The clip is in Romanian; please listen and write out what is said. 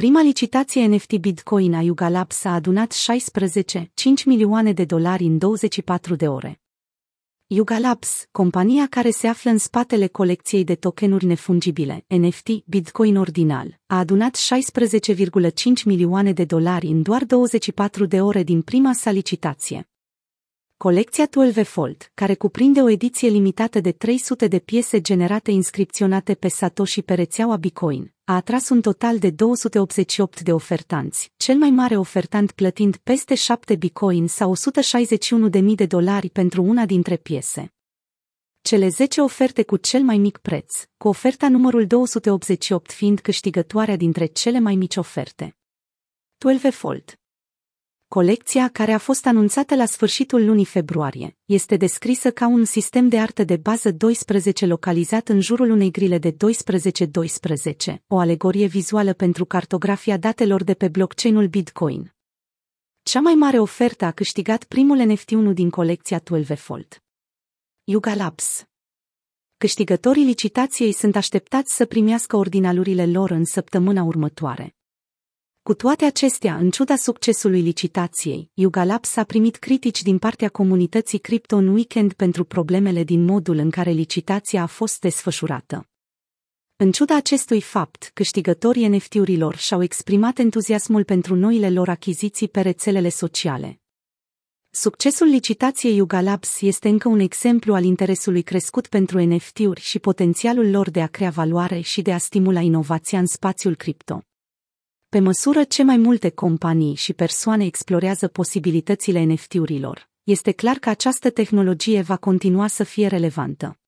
Prima licitație NFT Bitcoin a Yuga Labs a adunat 16,5 milioane de dolari în 24 de ore. Yuga Labs, compania care se află în spatele colecției de tokenuri nefungibile, NFT, Bitcoin ordinal, a adunat 16,5 milioane de dolari în doar 24 de ore din prima sa licitație. Colecția 12 Fold, care cuprinde o ediție limitată de 300 de piese generate inscripționate pe Satoshi pe rețeaua Bitcoin, a atras un total de 288 de ofertanți, cel mai mare ofertant plătind peste 7 Bitcoin sau 161.000 de dolari pentru una dintre piese. Cele 10 oferte cu cel mai mic preț, cu oferta numărul 288 fiind câștigătoarea dintre cele mai mici oferte. 12 Fold Colecția, care a fost anunțată la sfârșitul lunii februarie, este descrisă ca un sistem de artă de bază 12 localizat în jurul unei grile de 12-12, o alegorie vizuală pentru cartografia datelor de pe blockchain-ul Bitcoin. Cea mai mare ofertă a câștigat primul NFT1 din colecția 12 Fold. Yuga Labs Câștigătorii licitației sunt așteptați să primească ordinalurile lor în săptămâna următoare. Cu toate acestea, în ciuda succesului licitației, Yuga Labs a primit critici din partea comunității cripto în weekend pentru problemele din modul în care licitația a fost desfășurată. În ciuda acestui fapt, câștigătorii NFT-urilor și-au exprimat entuziasmul pentru noile lor achiziții pe rețelele sociale. Succesul licitației Yuga Labs este încă un exemplu al interesului crescut pentru NFT-uri și potențialul lor de a crea valoare și de a stimula inovația în spațiul cripto. Pe măsură ce mai multe companii și persoane explorează posibilitățile NFT-urilor, este clar că această tehnologie va continua să fie relevantă.